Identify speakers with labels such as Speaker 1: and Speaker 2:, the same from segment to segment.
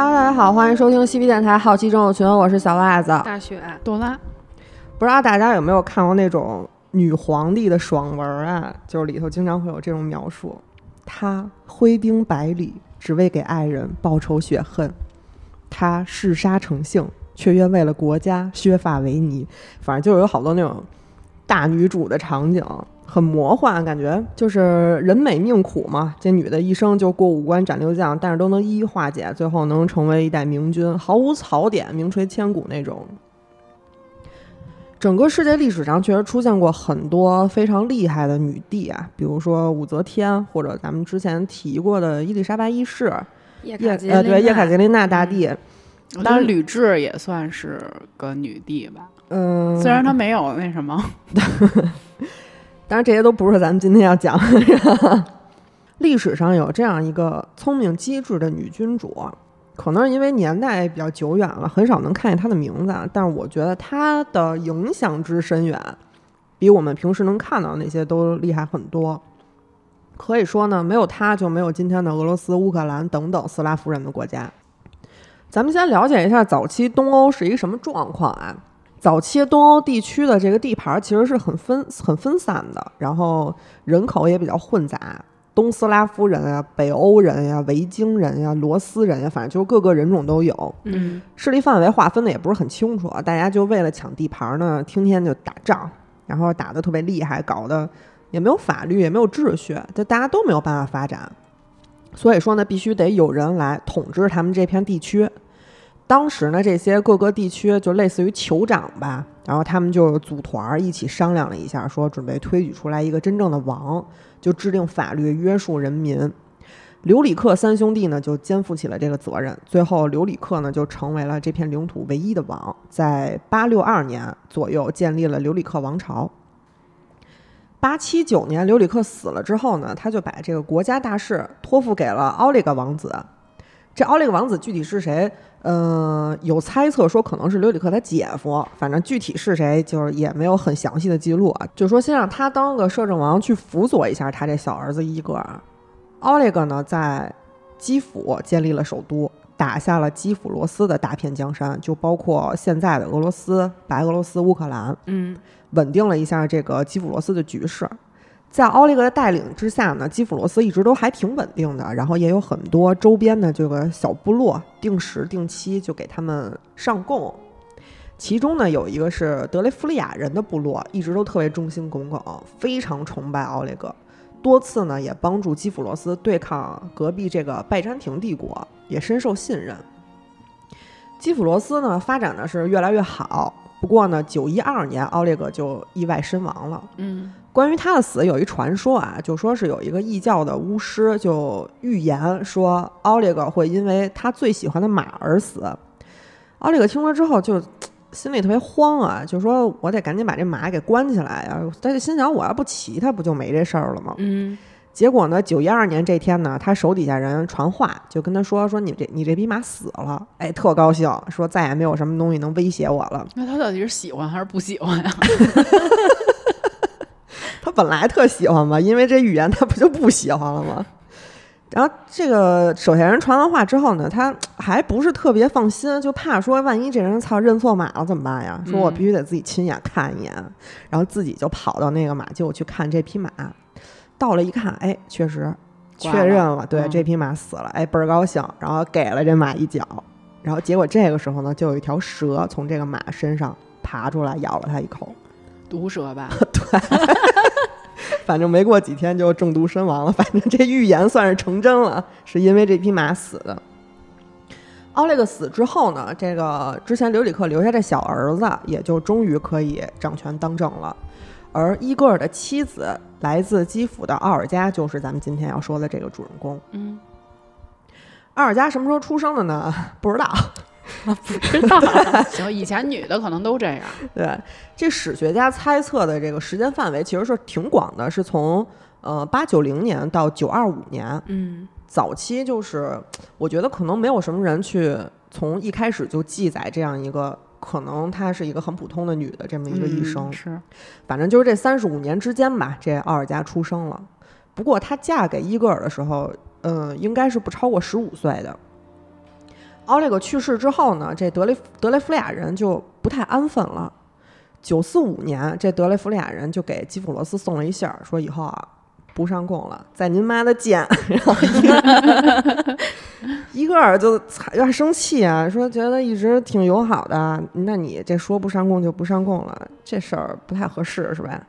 Speaker 1: Hello，大家好，欢迎收听西皮电台好奇症友群，我是小袜子。
Speaker 2: 大雪，
Speaker 3: 朵拉，
Speaker 1: 不知道大家有没有看过那种女皇帝的爽文啊？就是里头经常会有这种描述：她挥兵百里，只为给爱人报仇雪恨；她嗜杀成性，却愿为了国家削发为尼。反正就有好多那种大女主的场景。很魔幻，感觉就是人美命苦嘛。这女的一生就过五关斩六将，但是都能一一化解，最后能成为一代明君，毫无槽点，名垂千古那种。整个世界历史上确实出现过很多非常厉害的女帝啊，比如说武则天，或者咱们之前提过的伊丽莎白一世，呃对叶卡捷琳娜大帝。
Speaker 3: 当然吕雉也算是个女帝吧，
Speaker 1: 嗯，
Speaker 3: 虽然她没有那什么。
Speaker 1: 当然，这些都不是咱们今天要讲的。历史上有这样一个聪明机智的女君主，可能是因为年代比较久远了，很少能看见她的名字。但是我觉得她的影响之深远，比我们平时能看到那些都厉害很多。可以说呢，没有她就没有今天的俄罗斯、乌克兰等等斯拉夫人的国家。咱们先了解一下早期东欧是一个什么状况啊？早期东欧地区的这个地盘其实是很分很分散的，然后人口也比较混杂，东斯拉夫人呀、北欧人呀、维京人呀、罗斯人呀，反正就是各个人种都有。
Speaker 3: 嗯，
Speaker 1: 势力范围划分的也不是很清楚，大家就为了抢地盘呢，天天就打仗，然后打得特别厉害，搞得也没有法律，也没有秩序，就大家都没有办法发展。所以说呢，必须得有人来统治他们这片地区。当时呢，这些各个地区就类似于酋长吧，然后他们就组团一起商量了一下，说准备推举出来一个真正的王，就制定法律约束人民。刘里克三兄弟呢就肩负起了这个责任，最后刘里克呢就成为了这片领土唯一的王，在八六二年左右建立了刘里克王朝。八七九年刘里克死了之后呢，他就把这个国家大事托付给了奥利格王子。这奥利格王子具体是谁？嗯，有猜测说可能是刘里克他姐夫，反正具体是谁，就是也没有很详细的记录啊。就说先让他当个摄政王，去辅佐一下他这小儿子伊戈尔。奥利格呢，在基辅建立了首都，打下了基辅罗斯的大片江山，就包括现在的俄罗斯、白俄罗斯、乌克兰，
Speaker 3: 嗯，
Speaker 1: 稳定了一下这个基辅罗斯的局势。在奥利格的带领之下呢，基辅罗斯一直都还挺稳定的，然后也有很多周边的这个小部落，定时定期就给他们上供。其中呢，有一个是德雷夫利亚人的部落，一直都特别忠心耿耿，非常崇拜奥利格，多次呢也帮助基辅罗斯对抗隔壁这个拜占庭帝国，也深受信任。基辅罗斯呢发展的是越来越好，不过呢，九一二年奥列格就意外身亡了。
Speaker 3: 嗯。
Speaker 1: 关于他的死有一传说啊，就说是有一个异教的巫师就预言说奥利格会因为他最喜欢的马而死。奥利格听说之后就心里特别慌啊，就说我得赶紧把这马给关起来呀。他就心想我要不骑它不就没这事儿了吗？
Speaker 3: 嗯。
Speaker 1: 结果呢，九一二年这天呢，他手底下人传话就跟他说说你这你这匹马死了，哎，特高兴，说再也没有什么东西能威胁我了。
Speaker 3: 那他到底是喜欢还是不喜欢呀？
Speaker 1: 他本来特喜欢吧，因为这语言他不就不喜欢了吗？然后这个手下人传完话之后呢，他还不是特别放心，就怕说万一这人操认错马了怎么办呀？说我必须得自己亲眼看一眼，然后自己就跑到那个马厩去看这匹马。到了一看，哎，确实确认了，对，这匹马死了，哎，倍儿高兴，然后给了这马一脚。然后结果这个时候呢，就有一条蛇从这个马身上爬出来，咬了他一口。
Speaker 3: 毒蛇吧，
Speaker 1: 对，反正没过几天就中毒身亡了。反正这预言算是成真了，是因为这匹马死的。奥列克死之后呢，这个之前刘里克留下这小儿子也就终于可以掌权当政了。而伊戈尔的妻子来自基辅的奥尔加，就是咱们今天要说的这个主人公。
Speaker 3: 嗯，
Speaker 1: 奥尔加什么时候出生的呢？不知道。
Speaker 3: 不知道，行，以前女的可能都这样。
Speaker 1: 对，这史学家猜测的这个时间范围其实是挺广的，是从呃八九零年到九二五年。
Speaker 3: 嗯，
Speaker 1: 早期就是我觉得可能没有什么人去从一开始就记载这样一个可能她是一个很普通的女的这么一个一生。
Speaker 3: 是，
Speaker 1: 反正就是这三十五年之间吧，这奥尔加出生了。不过她嫁给伊戈尔的时候，嗯，应该是不超过十五岁的。奥列格去世之后呢，这德雷德雷弗利亚人就不太安分了。九四五年，这德雷弗利亚人就给基辅罗斯送了一信儿，说以后啊不上贡了，在您妈的见。然后伊戈尔就有点生气啊，说觉得一直挺友好的，那你这说不上贡就不上贡了，这事儿不太合适是吧？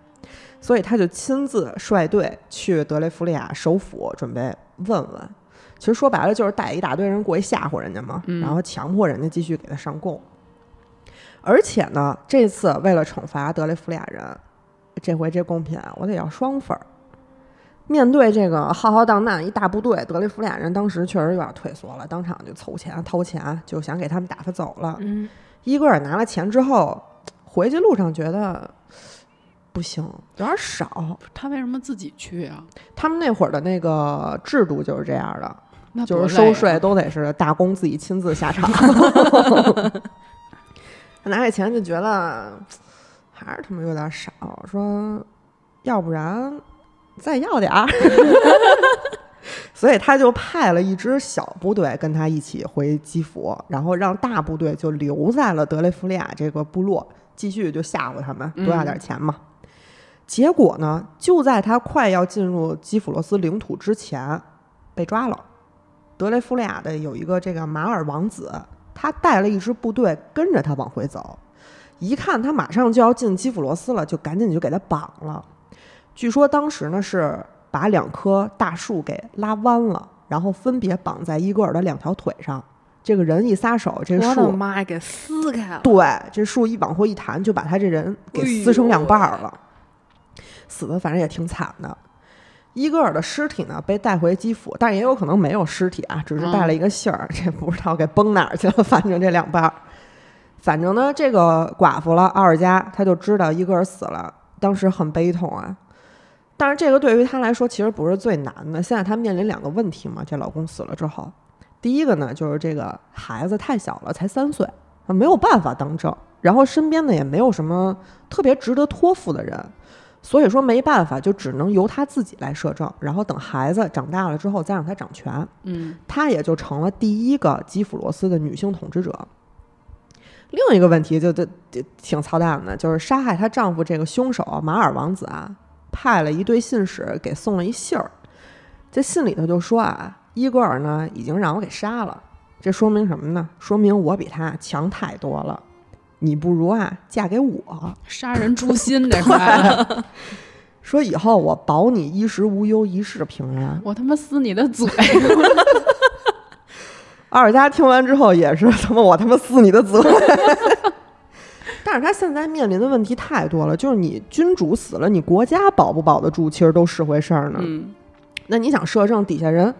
Speaker 1: 所以他就亲自率队去德雷弗利亚首府，准备问问。其实说白了就是带一大堆人过去吓唬人家嘛，然后强迫人家继续给他上供。而且呢，这次为了惩罚德雷弗利亚人，这回这贡品我得要双份儿。面对这个浩浩荡荡一大部队，德雷弗利亚人当时确实有点退缩了，当场就凑钱掏钱，就想给他们打发走了。
Speaker 3: 嗯，
Speaker 1: 伊戈尔拿了钱之后，回去路上觉得不行，有点少。
Speaker 3: 他为什么自己去啊？
Speaker 1: 他们那会儿的那个制度就是这样的，
Speaker 3: 那
Speaker 1: 就是收税都得是大公自己亲自下场。他 拿这钱就觉得还是他妈有点少，说要不然再要点儿。所以他就派了一支小部队跟他一起回基辅，然后让大部队就留在了德雷弗利亚这个部落，继续就吓唬他们，多要点钱嘛。结果呢，就在他快要进入基辅罗斯领土之前，被抓了。德雷夫利亚的有一个这个马尔王子，他带了一支部队跟着他往回走，一看他马上就要进基辅罗斯了，就赶紧就给他绑了。据说当时呢是把两棵大树给拉弯了，然后分别绑在伊戈尔的两条腿上。这个人一撒手，这
Speaker 3: 我的
Speaker 1: 树
Speaker 3: 妈呀，给撕开了！
Speaker 1: 对，这树一往后一弹，就把他这人给撕成两半儿了，死的反正也挺惨的。伊戈尔的尸体呢被带回基辅，但也有可能没有尸体啊，只是带了一个信儿，这不知道给崩哪儿去了。反正这两半儿，反正呢，这个寡妇了奥尔加，她就知道伊戈尔死了，当时很悲痛啊。但是这个对于她来说其实不是最难的，现在她面临两个问题嘛，这老公死了之后，第一个呢就是这个孩子太小了，才三岁，没有办法当政，然后身边呢也没有什么特别值得托付的人，所以说没办法，就只能由他自己来摄政，然后等孩子长大了之后再让他掌权，
Speaker 3: 嗯，
Speaker 1: 她也就成了第一个基辅罗斯的女性统治者。另一个问题就就就挺操蛋的，就是杀害她丈夫这个凶手马尔王子啊，派了一队信使给送了一信儿，这信里头就说啊，伊戈尔呢已经让我给杀了，这说明什么呢？说明我比他强太多了，你不如啊嫁给我。
Speaker 3: 杀人诛心 这块，
Speaker 1: 说以后我保你衣食无忧，一世平安。
Speaker 3: 我他妈撕你的嘴！
Speaker 1: 奥尔加听完之后也是他妈我他妈撕你的嘴。但是他现在面临的问题太多了，就是你君主死了，你国家保不保得住，其实都是回事儿呢。
Speaker 3: 嗯，
Speaker 1: 那你想摄政，底下人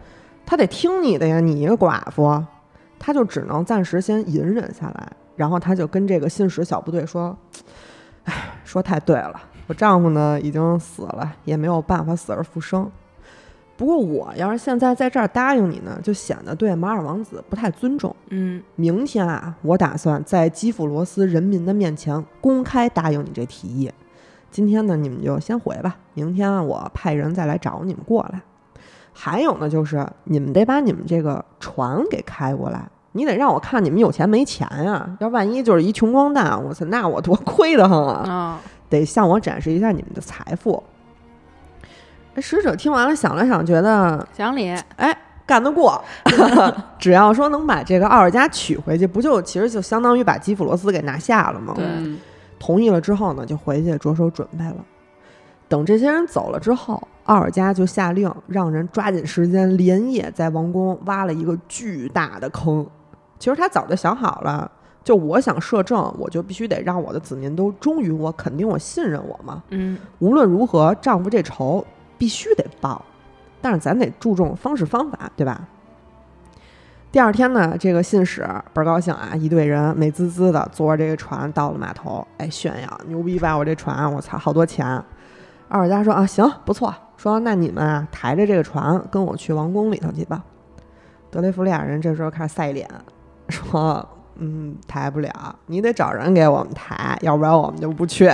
Speaker 1: 他得听你的呀，你一个寡妇，他就只能暂时先隐忍下来，然后他就跟这个信使小部队说：“哎，说太对了，我丈夫呢已经死了，也没有办法死而复生。不过我要是现在在这儿答应你呢，就显得对马尔王子不太尊重。
Speaker 3: 嗯，
Speaker 1: 明天啊，我打算在基辅罗斯人民的面前公开答应你这提议。今天呢，你们就先回吧，明天啊我派人再来找你们过来。还有呢，就是你们得把你们这个船给开过来，你得让我看你们有钱没钱啊、要万一就是一穷光蛋，我操，那我多亏得慌啊！
Speaker 3: 啊，
Speaker 1: 得向我展示一下你们的财富。哎使者听完了，想了想，觉得
Speaker 3: 讲理，
Speaker 1: 哎，干得过。只要说能把这个奥尔加娶回去，不就其实就相当于把基辅罗斯给拿下了吗？
Speaker 3: 对，
Speaker 1: 同意了之后呢，就回去着手准备了。等这些人走了之后，奥尔加就下令让人抓紧时间，连夜在王宫挖了一个巨大的坑。其实他早就想好了，就我想摄政，我就必须得让我的子民都忠于我，肯定我信任我嘛。
Speaker 3: 嗯，
Speaker 1: 无论如何，丈夫这仇必须得报，但是咱得注重方式方法，对吧？第二天呢，这个信使倍儿高兴啊，一队人美滋滋的坐着这个船到了码头，哎，炫耀牛逼吧？我这船，我操，好多钱！二尔加说啊，行，不错，说那你们啊抬着这个船跟我去王宫里头去吧。德雷弗利亚人这时候开始晒脸，说嗯，抬不了，你得找人给我们抬，要不然我们就不去。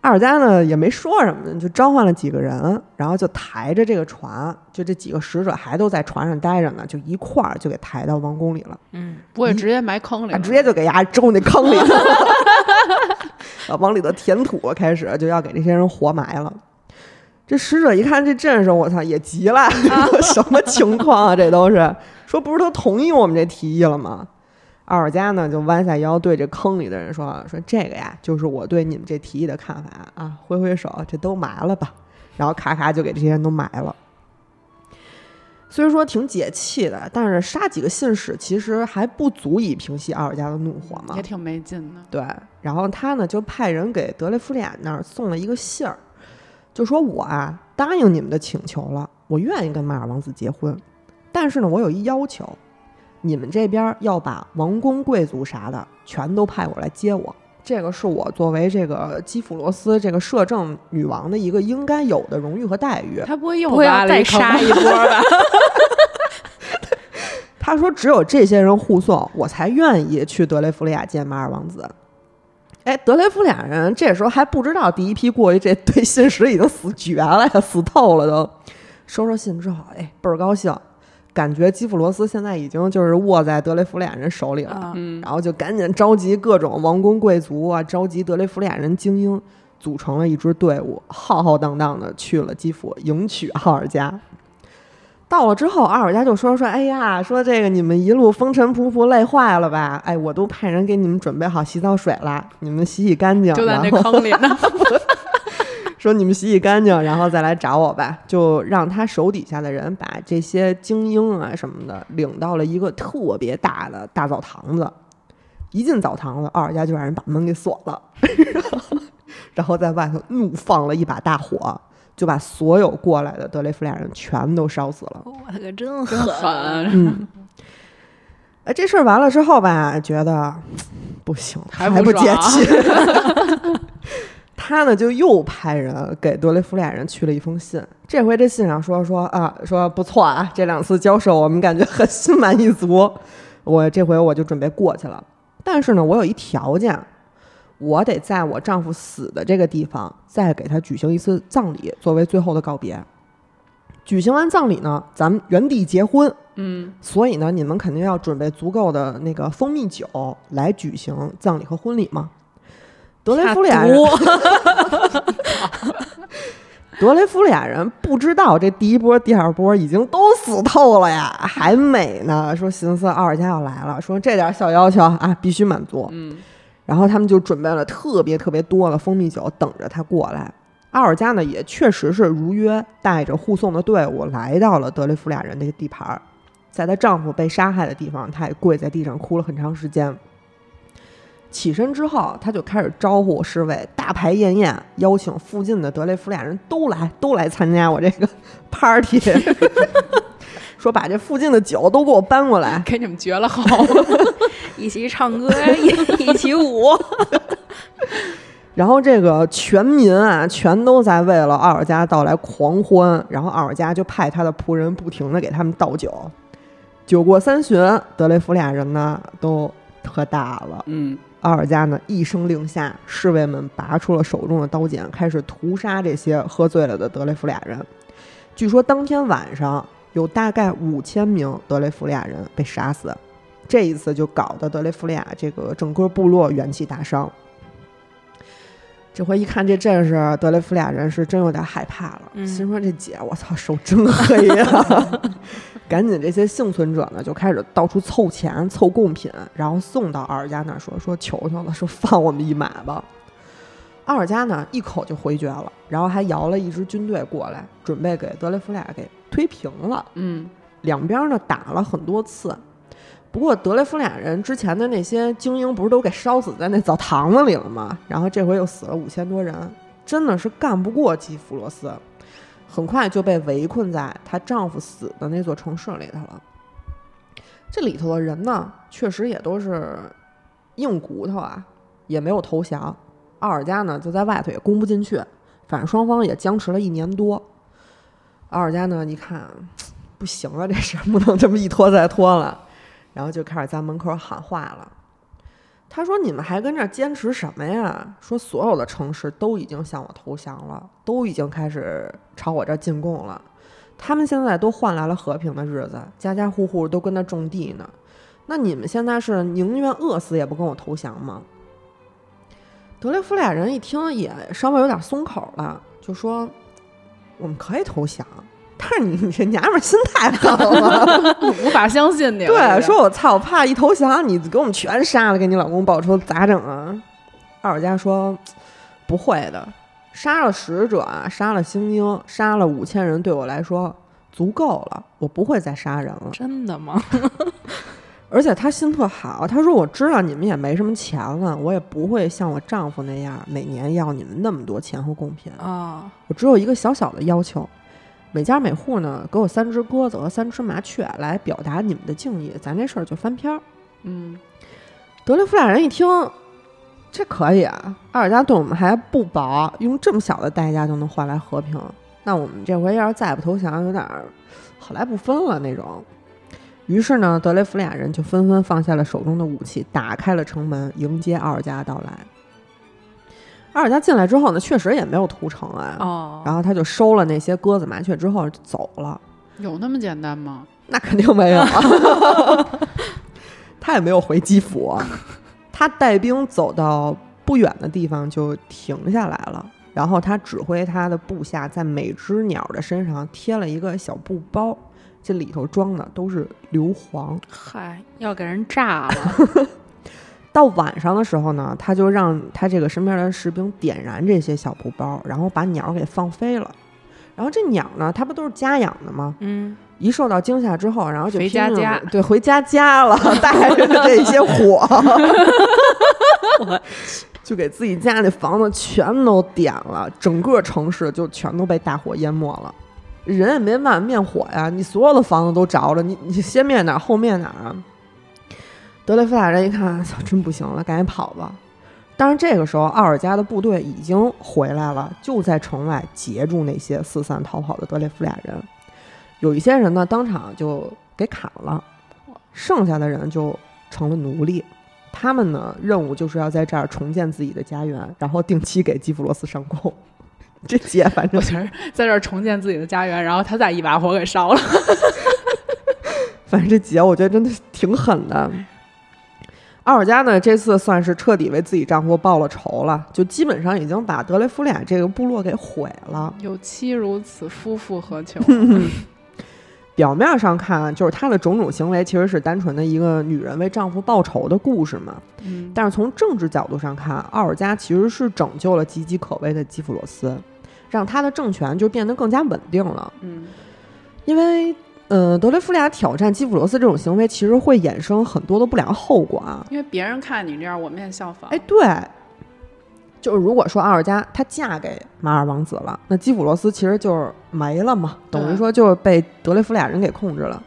Speaker 1: 阿尔加呢也没说什么，就召唤了几个人，然后就抬着这个船，就这几个使者还都在船上待着呢，就一块儿就给抬到王宫里了，
Speaker 2: 嗯，
Speaker 3: 不会直接埋坑里
Speaker 1: 啊，直接就给丫周那坑里了，啊，往里头填土，开始就要给这些人活埋了。这使者一看这阵势，我操，也急了，什么情况啊？这都是说不是都同意我们这提议了吗？奥尔加呢就弯下腰对这坑里的人说：“说这个呀，就是我对你们这提议的看法啊，挥挥手，这都埋了吧。”然后咔咔就给这些人都埋了。虽说挺解气的，但是杀几个信使其实还不足以平息奥尔加的怒火嘛
Speaker 3: 也。挺没劲的。
Speaker 1: 对，然后他呢就派人给德雷夫利亚那儿送了一个信儿，就说我啊答应你们的请求了，我愿意跟马尔王子结婚，但是呢我有一要求，你们这边要把王公贵族啥的全都派过来接我。这个是我作为这个基辅罗斯这个摄政女王的一个应该有的荣誉和待遇。
Speaker 3: 他不会又
Speaker 2: 不会要再杀一波吧？
Speaker 1: 他说：“只有这些人护送，我才愿意去德雷弗利亚见马尔王子。”哎，德雷弗利亚人这时候还不知道第一批过去这对信使已经死绝了呀，死透了都。收收信之后，哎，倍儿高兴，感觉基辅罗斯现在已经就是握在德雷弗利亚人手里了。然后就赶紧召集各种王公贵族啊，召集德雷弗利亚人精英，组成了一支队伍，浩浩荡荡的去了基辅迎娶奥尔加。到了之后，奥尔加就说说，哎呀，说这个你们一路风尘仆仆累坏了吧？哎，我都派人给你们准备好洗澡水了，你们洗洗干净，
Speaker 3: 就在那坑里呢。
Speaker 1: 说你们洗洗干净，然后再来找我吧。就让他手底下的人把这些精英啊什么的领到了一个特别大的大澡堂子。一进澡堂子，奥尔加就让人把门给锁了，然后在外头怒放了一把大火，就把所有过来的德雷夫俩人全都烧死了。
Speaker 2: 我他可真
Speaker 3: 真
Speaker 2: 狠，
Speaker 1: 嗯，哎，这事儿完了之后吧，觉得 不行，
Speaker 3: 还
Speaker 1: 还不解气。他呢就又派人给德雷夫利亚人去了一封信，这回这信上说说啊，说不错啊，这两次交手我们感觉很心满意足，我这回我就准备过去了。但是呢，我有一条件，我得在我丈夫死的这个地方再给他举行一次葬礼，作为最后的告别。举行完葬礼呢，咱们原地结婚。
Speaker 3: 嗯，
Speaker 1: 所以呢，你们肯定要准备足够的那个蜂蜜酒来举行葬礼和婚礼嘛。德雷弗利亚人，德雷夫利亚人不知道这第一波、第二波已经都死透了呀，还美呢。说寻思奥尔加要来了，说这点小要求啊必须满足。
Speaker 3: 嗯，
Speaker 1: 然后他们就准备了特别特别多的蜂蜜酒，等着他过来。奥尔加呢，也确实是如约带着护送的队伍来到了德雷弗利亚人那个地盘儿，在她丈夫被杀害的地方，她也跪在地上哭了很长时间。起身之后，他就开始招呼侍卫大排宴宴，邀请附近的德雷弗利亚人都来，都来参加我这个 party，说把这附近的酒都给我搬过来。
Speaker 3: 给你们绝了好。
Speaker 2: 一起唱歌，一一起舞，
Speaker 1: 然后这个全民啊，全都在为了奥尔加到来狂欢。然后奥尔加就派他的仆人不停的给他们倒酒。酒过三巡，德雷弗利亚人呢都喝大了。
Speaker 3: 嗯，
Speaker 1: 奥尔加呢一声令下，侍卫们拔出了手中的刀剑，开始屠杀这些喝醉了的德雷弗利亚人。据说当天晚上有大概五千名德雷弗利亚人被杀死。这一次就搞得德雷弗利亚这个整个部落元气大伤。这回一看这阵势，德雷弗利亚人是真有点害怕了，
Speaker 2: 嗯
Speaker 1: 心说这姐，我操，手真黑呀、赶紧这些幸存者呢就开始到处凑钱、凑贡品，然后送到奥尔加那儿说说求求了，说放我们一马吧。奥尔加呢一口就回绝了，然后还摇了一支军队过来，准备给德雷夫俩给推平了。
Speaker 3: 嗯，
Speaker 1: 两边呢打了很多次。不过德雷夫俩人之前的那些精英不是都给烧死在那澡堂子里了吗？然后这回又死了五千多人，真的是干不过基弗罗斯，很快就被围困在她丈夫死的那座城市里头了。这里头的人呢，确实也都是硬骨头啊，也没有投降。奥尔加呢就在外头也攻不进去，反正双方也僵持了一年多。奥尔加呢一看 不行了，这事 不能这么一拖再拖了，然后就开始在门口喊话了。他说：“你们还跟这坚持什么呀？说所有的城市都已经向我投降了，都已经开始朝我这进贡了。他们现在都换来了和平的日子，家家户户都跟那种地呢。那你们现在是宁愿饿死也不跟我投降吗？”德雷夫俩人一听也稍微有点松口了，就说：“我们可以投降，但是你这娘们儿心太好了。”
Speaker 3: 无法相信你。
Speaker 1: 对，说我操，我怕一投降，你给我们全杀了，给你老公报仇，咋整啊？奥尔加说不会的，杀了使者啊，杀了精英，杀了五千人，对我来说足够了，我不会再杀人了。
Speaker 2: 真的吗？
Speaker 1: 而且他心特好，他说我知道你们也没什么钱了，我也不会像我丈夫那样每年要你们那么多钱和贡品。
Speaker 2: 啊，
Speaker 1: 我只有一个小小的要求，每家每户呢给我三只鸽子和三只麻雀来表达你们的敬意，咱这事儿就翻篇儿。
Speaker 3: 嗯，
Speaker 1: 德雷夫俩人一听，这可以啊，阿尔加对我们还不薄，用这么小的代价就能换来和平，那我们这回要是再不投降，有点儿好赖不分了那种。于是呢，德雷夫俩人就纷纷放下了手中的武器，打开了城门，迎接奥尔加的到来。奥尔加进来之后呢，确实也没有屠城啊，
Speaker 2: 哦，
Speaker 1: 然后他就收了那些鸽子麻雀之后就走了。
Speaker 3: 有那么简单吗？
Speaker 1: 那肯定没有，他也没有回基辅，他带兵走到不远的地方就停下来了，然后他指挥他的部下在每只鸟的身上贴了一个小布包，这里头装的都是硫磺。
Speaker 2: 嗨，要给人炸了。
Speaker 1: 到晚上的时候呢，他就让他这个身边的士兵点燃这些小布包，然后把鸟给放飞了。然后这鸟呢，它不都是家养的吗？
Speaker 2: 嗯，
Speaker 1: 一受到惊吓之后，然后就
Speaker 3: 回家家
Speaker 1: 对，回家家了，带着这些火，就给自己家那房子全都点了，整个城市就全都被大火淹没了。人也没办法灭火呀，你所有的房子都着了，你你先灭哪儿后灭哪儿啊？德雷夫俩人一看，操，真不行了，赶紧跑吧。但是这个时候，奥尔加的部队已经回来了，就在城外截住那些四散逃跑的德雷夫俩人。有一些人呢，当场就给砍了，剩下的人就成了奴隶。他们呢，任务就是要在这儿重建自己的家园，然后定期给基辅罗斯上供。这姐反正
Speaker 3: 就是在这儿重建自己的家园，然后他再一把火给烧了。
Speaker 1: 反正这姐我觉得真的挺狠的。奥尔加呢，这次算是彻底为自己丈夫报了仇了，就基本上已经把德雷夫俩这个部落给毁了。
Speaker 3: 有妻如此，夫复何求？
Speaker 1: 表面上看，就是她的种种行为其实是单纯的一个女人为丈夫报仇的故事嘛。
Speaker 3: 嗯，
Speaker 1: 但是从政治角度上看，奥尔加其实是拯救了岌岌可危的基辅罗斯，让他的政权就变得更加稳定了。
Speaker 3: 嗯，
Speaker 1: 因为，呃，德雷夫俩挑战基普罗斯这种行为，其实会衍生很多的不良后果啊。
Speaker 3: 因为别人看你这样，我们也效仿。
Speaker 1: 哎，对，就是如果说奥尔加她嫁给马尔王子了，那基普罗斯其实就是没了嘛，等于说就是被德雷夫俩人给控制了。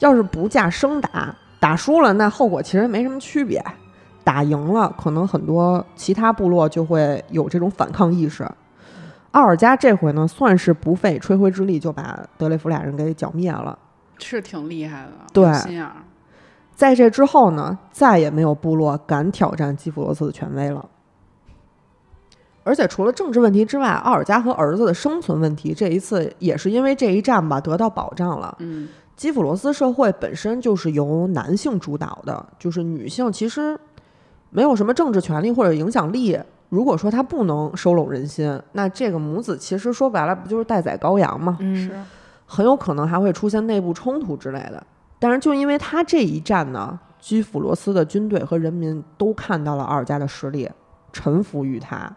Speaker 1: 要是不嫁生打，打输了，那后果其实没什么区别；打赢了，可能很多其他部落就会有这种反抗意识。奥尔加这回呢，算是不费吹灰之力就把德雷夫俩人给剿灭了。
Speaker 3: 是挺厉害的，
Speaker 1: 对
Speaker 3: 有心眼儿。
Speaker 1: 在这之后呢，再也没有部落敢挑战基辅罗斯的权威了。而且除了政治问题之外，奥尔加和儿子的生存问题，这一次也是因为这一战吧得到保障了。
Speaker 3: 嗯，
Speaker 1: 基辅罗斯社会本身就是由男性主导的，就是女性其实没有什么政治权利或者影响力。如果说他不能收拢人心，那这个母子其实说白了不就是待宰羔羊吗？
Speaker 2: 嗯，
Speaker 3: 是，
Speaker 1: 很有可能还会出现内部冲突之类的。但是就因为他这一战呢，基辅罗斯的军队和人民都看到了奥尔加的实力，臣服于他。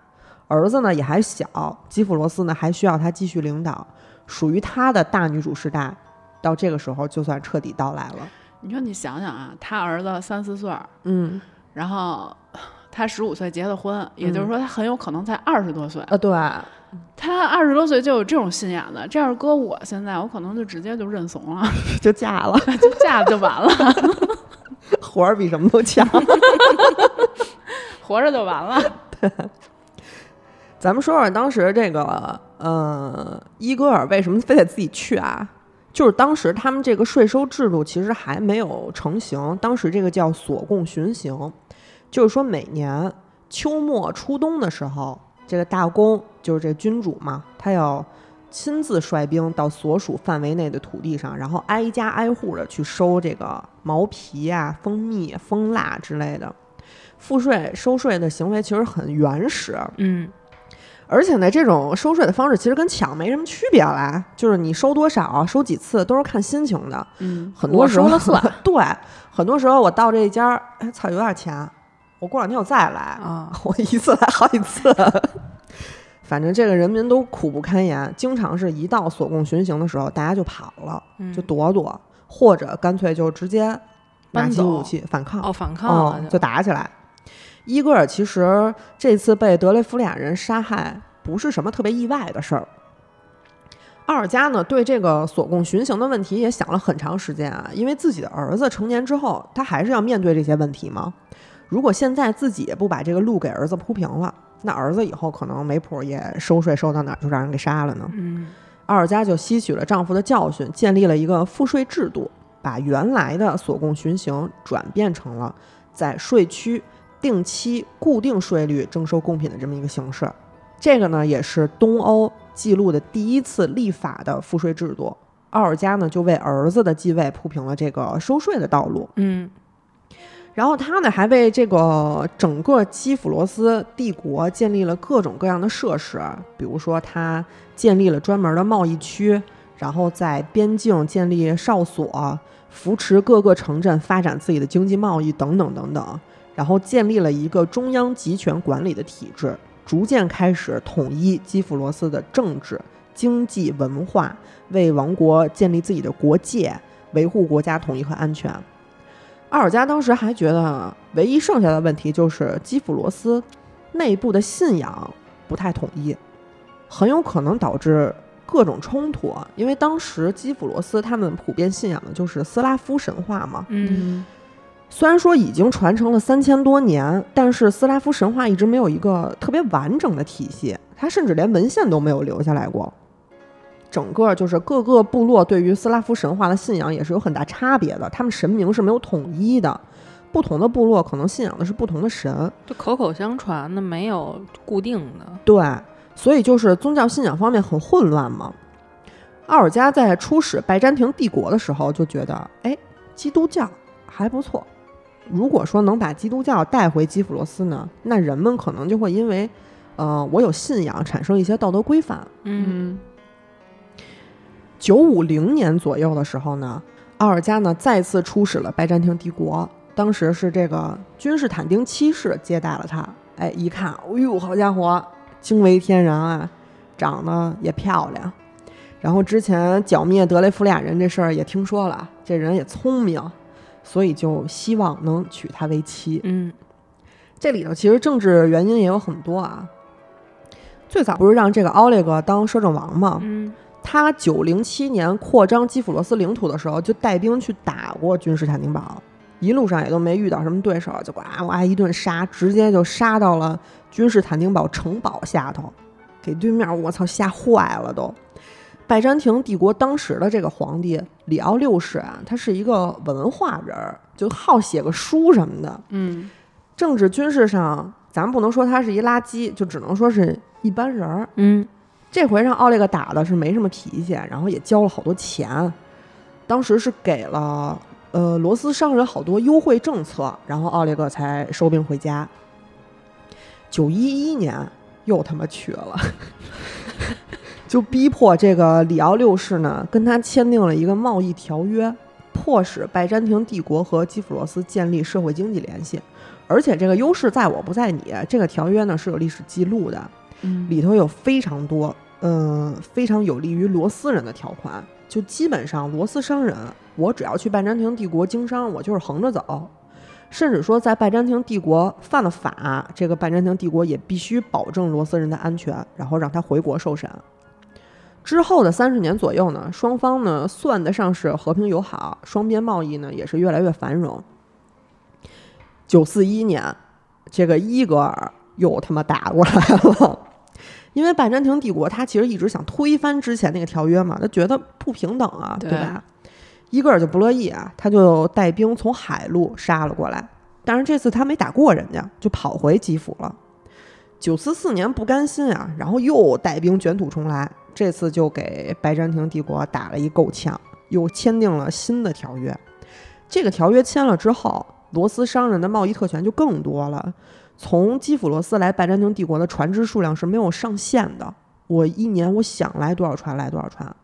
Speaker 1: 儿子呢也还小，基辅罗斯呢还需要他继续领导，属于他的大女主时代，到这个时候就算彻底到来了。
Speaker 3: 你说你想想啊，他儿子三四岁儿，
Speaker 1: 嗯，
Speaker 3: 然后他十五岁结的婚，也就是说他很有可能才二十多岁。
Speaker 1: 呃，对，
Speaker 3: 他二十多岁就有这种心眼子，这要是搁我现在，我可能就直接就认怂了，
Speaker 1: 就嫁了，
Speaker 3: 就嫁了就完了，
Speaker 1: 活儿比什么都强。
Speaker 3: 活着就完了。
Speaker 1: 对咱们说说当时这个呃伊戈尔为什么非得自己去啊？就是当时他们这个税收制度其实还没有成型，当时这个叫所贡巡行，就是说每年秋末初冬的时候，这个大公就是这君主嘛，他要亲自率兵到所属范围内的土地上，然后挨家挨户的去收这个毛皮啊、蜂蜜、蜂蜡之类的。赋税收税的行为其实很原始，
Speaker 2: 嗯
Speaker 1: 而且呢，这种收税的方式其实跟抢没什么区别啦，就是你收多少、收几次都是看心情的。
Speaker 3: 嗯，
Speaker 1: 很多时候 对，很多时候我到这一家儿，哎操，有点钱，我过两天我再来，
Speaker 2: 啊，
Speaker 1: 我一次来好几次。反正这个人民都苦不堪言，经常是一到所供巡行的时候，大家就跑了，
Speaker 2: 嗯
Speaker 1: 就躲躲，或者干脆就直接拿起武器反抗。
Speaker 2: 哦反抗
Speaker 1: 就打起来。伊戈尔其实这次被德雷夫利亚人杀害，不是什么特别意外的事儿。奥尔加呢，对这个所供巡行的问题也想了很长时间啊，因为自己的儿子成年之后，他还是要面对这些问题嘛。如果现在自己也不把这个路给儿子铺平了，那儿子以后可能没谱也收税收到哪儿就让人给杀了呢。
Speaker 2: 嗯
Speaker 1: 奥尔加就吸取了丈夫的教训，建立了一个赋税制度，把原来的所供巡行转变成了在税区定期固定税率征收贡品的这么一个形式。这个呢，也是东欧记录的第一次立法的赋税制度。奥尔加呢，就为儿子的继位铺平了这个收税的道路。
Speaker 2: 嗯
Speaker 1: 然后他呢，还为这个整个基辅罗斯帝国建立了各种各样的设施，比如说他建立了专门的贸易区，然后在边境建立哨所，扶持各个城镇发展自己的经济贸易等等等等，然后建立了一个中央集权管理的体制，逐渐开始统一基辅罗斯的政治、经济、文化，为王国建立自己的国界，维护国家统一和安全。奥尔加当时还觉得，唯一剩下的问题就是基辅罗斯内部的信仰不太统一，很有可能导致各种冲突。因为当时基辅罗斯他们普遍信仰的就是斯拉夫神话嘛，
Speaker 2: 嗯
Speaker 1: 虽然说已经传承了三千多年，但是斯拉夫神话一直没有一个特别完整的体系，它甚至连文献都没有留下来过。整个就是各个部落对于斯拉夫神话的信仰也是有很大差别的，他们神明是没有统一的，不同的部落可能信仰的是不同的神。
Speaker 2: 就口口相传的，没有固定的。
Speaker 1: 对，所以就是宗教信仰方面很混乱嘛。奥尔加在初始拜占庭帝国的时候就觉得，哎，基督教还不错。如果说能把基督教带回基辅罗斯呢，那人们可能就会因为，呃，我有信仰，产生一些道德规范。
Speaker 2: 嗯
Speaker 3: 嗯
Speaker 1: 九五零年左右的时候呢，奥尔加呢再次出使了拜占庭帝国，当时是这个君士坦丁七世接待了他。哎，一看，哎呦，好家伙，惊为天人啊，长得也漂亮。然后之前剿灭德雷夫利亚人这事儿也听说了，这人也聪明，所以就希望能娶她为妻。
Speaker 2: 嗯
Speaker 1: 这里头其实政治原因也有很多啊。最早不是让这个奥列格当摄政王吗？
Speaker 2: 嗯
Speaker 1: 他九零七年扩张基辅罗斯领土的时候，就带兵去打过君士坦丁堡，一路上也都没遇到什么对手，就呱呱一顿杀，直接就杀到了君士坦丁堡城堡下头，给对面我操吓坏了都。拜占庭帝国当时的这个皇帝里奥六世啊，他是一个文化人儿，就好写个书什么的，
Speaker 3: 嗯
Speaker 1: 政治军事上，咱们不能说他是一垃圾，就只能说是一般人儿。
Speaker 2: 嗯
Speaker 1: 这回让奥列格打的是没什么脾气，然后也交了好多钱，当时是给了呃罗斯商人好多优惠政策，然后奥列格才收兵回家。九一一年又他妈去了，就逼迫这个里奥六世呢跟他签订了一个贸易条约，迫使拜占庭帝国和基辅罗斯建立社会经济联系。而且这个优势在我不在你，这个条约呢是有历史记录的，里头有非常多，嗯、非常有利于罗斯人的条款。就基本上罗斯商人，我只要去拜占庭帝国经商，我就是横着走。甚至说，在拜占庭帝国犯了法，这个拜占庭帝国也必须保证罗斯人的安全，然后让他回国受审。之后的三十年左右呢，双方呢算得上是和平友好，双边贸易呢也是越来越繁荣。九四一年，这个伊格尔又他妈打过来了。因为拜占庭帝国，他其实一直想推翻之前那个条约嘛，他觉得不平等啊，对
Speaker 3: 对
Speaker 1: 吧？伊戈尔就不乐意啊，他就带兵从海路杀了过来。但是这次他没打过人家，就跑回基辅了。九四四年不甘心啊，然后又带兵卷土重来，这次就给拜占庭帝国打了一够呛，又签订了新的条约。这个条约签了之后，罗斯商人的贸易特权就更多了。从基辅罗斯来拜占庭帝国的船只数量是没有上限的，我一年我想来多少船来多少船。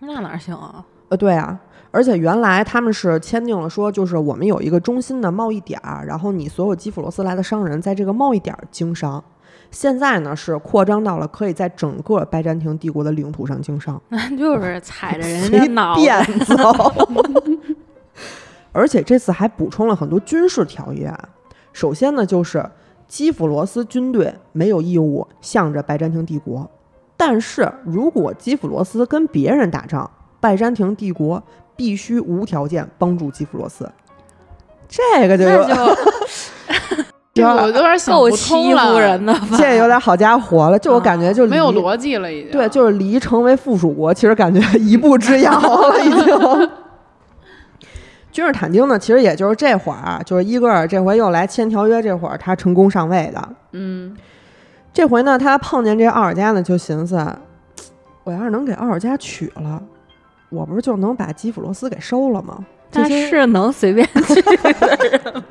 Speaker 2: 那哪行啊？
Speaker 1: 呃，对啊，而且原来他们是签订了说，就是我们有一个中心的贸易点儿，然后你所有基辅罗斯来的商人在这个贸易点儿经商。现在呢是扩张到了可以在整个拜占庭帝国的领土上经商，
Speaker 2: 那就是踩着人家
Speaker 1: 随
Speaker 2: 脑袋。
Speaker 1: 走。而且这次还补充了很多军事条约啊。首先呢，就是基辅罗斯军队没有义务向着拜占庭帝国，但是如果基辅罗斯跟别人打仗，拜占庭帝国必须无条件帮助基辅罗斯。这个就有
Speaker 2: 那就
Speaker 3: 这个我有点想不通了，
Speaker 2: 负人的吧？
Speaker 1: 这有点好家伙了，就我感觉就离
Speaker 3: 没有逻辑了已经。
Speaker 1: 对，就是离成为附属国，其实感觉一步之遥了，已经。君士坦丁呢，其实也就是这会儿啊，就是伊戈尔这回又来签条约，这会儿他成功上位的。
Speaker 3: 嗯，
Speaker 1: 这回呢，他碰见这奥尔加呢，就寻思，我要是能给奥尔加娶了，我不是就能把基辅罗斯给收了吗？这
Speaker 2: 是能随便 去的人。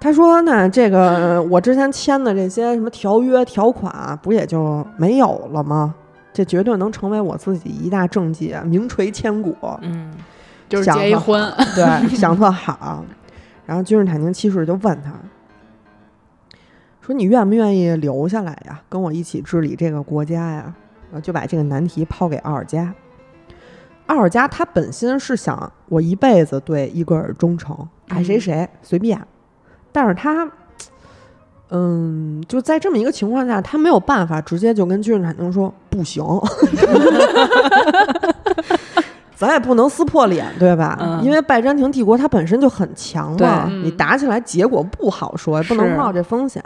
Speaker 1: 他说：“那这个我之前签的这些什么条约条款啊，不也就没有了吗？这绝对能成为我自己一大政绩，名垂千古。
Speaker 2: 嗯，
Speaker 3: 就是结一婚，
Speaker 1: 对，想特好。然后君士坦丁七世就问他说：‘你愿不愿意留下来呀，跟我一起治理这个国家呀？’然后就把这个难题抛给奥尔加。奥尔加他本心是想我一辈子对伊戈尔忠诚，爱谁谁随便。但是他，嗯，就在这么一个情况下，他没有办法直接就跟君士坦丁说不行，咱也不能撕破脸，对吧？
Speaker 2: 嗯
Speaker 1: 因为拜占庭帝国它本身就很强嘛，
Speaker 3: 嗯
Speaker 1: 你打起来结果不好说，也不能冒这风险。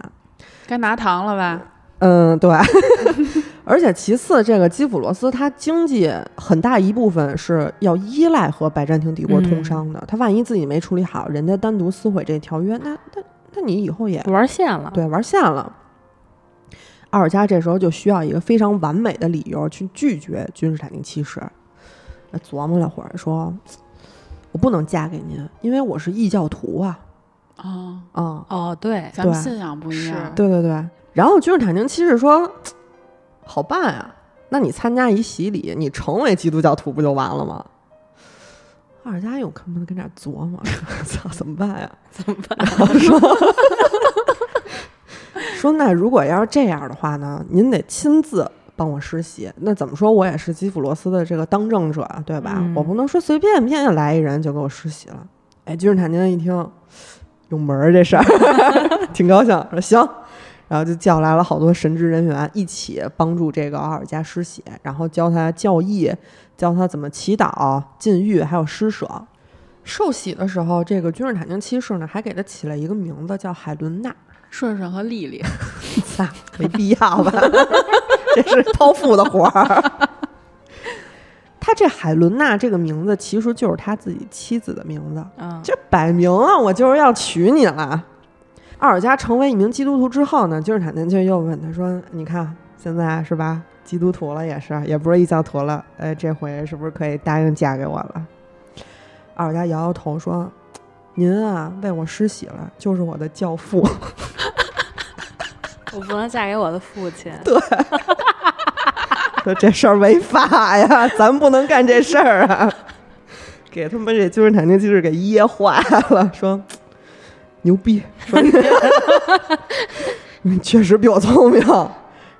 Speaker 3: 该拿糖了吧？
Speaker 1: 嗯，对。而且其次，这个基辅罗斯它经济很大一部分是要依赖和拜占庭帝国通商的，他万一自己没处理好，人家单独撕毁这条约，那那那你以后也
Speaker 2: 玩线了。
Speaker 1: 对玩线了。奥尔加这时候就需要一个非常完美的理由去拒绝君士坦丁七世。那琢磨了会儿，说：“我不能嫁给您，因为我是异教徒啊。
Speaker 3: 啊，
Speaker 1: 啊、
Speaker 2: 哦，对，
Speaker 3: 咱们信仰不一样。
Speaker 1: 对对对。然后君士坦丁七世说：“好办啊，那你参加一洗礼，你成为基督教徒不就完了吗？”奥尔加又跟不跟这儿琢磨，操，怎么办呀？
Speaker 2: 怎么办？
Speaker 1: 然后说 说那如果要是这样的话呢，您得亲自帮我施洗。那怎么说我也是基辅罗斯的这个当政者，对吧？
Speaker 2: 嗯
Speaker 1: 我不能说随便便就来一人就给我施洗了。哎，君士坦丁一听有门儿这事儿，挺高兴，说行。然后就叫来了好多神职人员，一起帮助这个奥尔加施洗，然后教他教义，教他怎么祈祷、禁欲，还有施舍。受洗的时候，这个君士坦丁七世呢，还给他起了一个名字，叫海伦娜。
Speaker 3: 顺顺和丽丽，
Speaker 1: 操，没必要吧？这是剖腹的活儿。他这海伦娜这个名字，其实就是他自己妻子的名字，
Speaker 2: 嗯，
Speaker 1: 这摆明了我就是要娶你了。奥尔加成为一名基督徒之后呢，君士坦丁就又问他说：“你看现在是吧，基督徒了也是，也不是异教徒了，哎，这回是不是可以答应嫁给我了？”奥尔加摇摇头说：“您啊，为我施洗了，就是我的教父。”
Speaker 2: 我不能嫁给我的父亲。
Speaker 1: 说这事儿违法呀，咱不能干这事儿啊！给他们这君士坦丁机制给噎坏了，说牛逼，说你 确实比我聪明。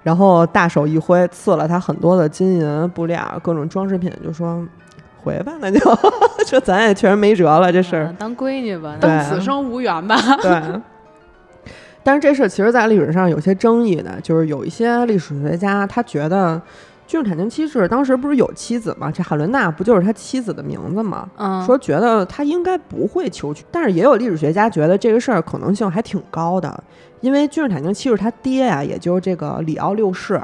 Speaker 1: 然后大手一挥，赐了他很多的金银布料、各种装饰品，就说回吧，那就说咱也确实没辙了，这事儿
Speaker 2: 嗯。当闺女吧，
Speaker 3: 当此生无缘吧？
Speaker 1: 对。但是这事儿其实，在历史上有些争议的，就是有一些历史学家他觉得君士坦丁七世当时不是有妻子吗？这海伦娜不就是他妻子的名字吗？
Speaker 2: 嗯，
Speaker 1: 说觉得他应该不会求娶，但是也有历史学家觉得这个事儿可能性还挺高的，因为君士坦丁七世他爹呀、也就是这个里奥六世，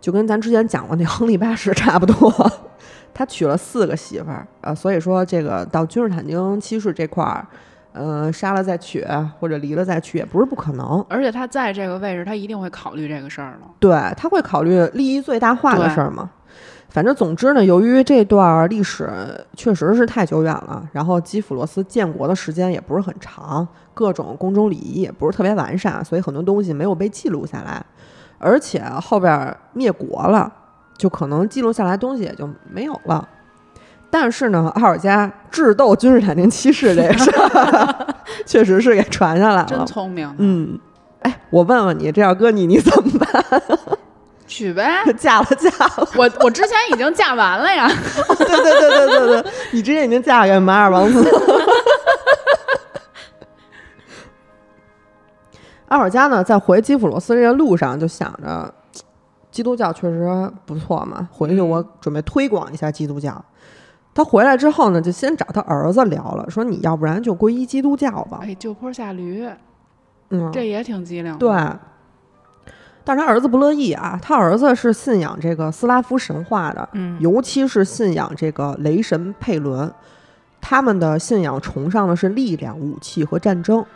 Speaker 1: 就跟咱之前讲过那亨利八世差不多，他娶了四个媳妇儿，呃，所以说这个到君士坦丁七世这块儿，呃，杀了再娶或者离了再娶也不是不可能。
Speaker 3: 而且他在这个位置，他一定会考虑这个事儿了。
Speaker 1: 对，他会考虑利益最大化的事儿嘛。反正总之呢，由于这段历史确实是太久远了，然后基辅罗斯建国的时间也不是很长，各种宫中礼仪也不是特别完善，所以很多东西没有被记录下来。而且后边灭国了，就可能记录下来东西也就没有了。但是呢，奥尔加智斗君士坦丁七世这个事儿，确实是给传下来了真。
Speaker 3: 聪明，
Speaker 1: 嗯，哎，我问问你，这要搁你，你怎么办？
Speaker 3: 娶呗。
Speaker 1: 嫁了，嫁了。
Speaker 3: 我我之前已经嫁完了呀，
Speaker 1: 对对对对对对，你之前已经嫁给马尔王子了。奥尔加呢，在回基辅罗斯这个路上就想着，基督教确实不错嘛，回去我准备推广一下基督教。他回来之后呢，就先找他儿子聊了，说你要不然就皈依基督教吧。
Speaker 3: 哎，就坡下驴，
Speaker 1: 嗯，
Speaker 3: 这也挺机灵的。
Speaker 1: 对，但是他儿子不乐意啊，他儿子是信仰这个斯拉夫神话的，
Speaker 2: 嗯，
Speaker 1: 尤其是信仰这个雷神佩伦，他们的信仰崇尚的是力量、武器和战争，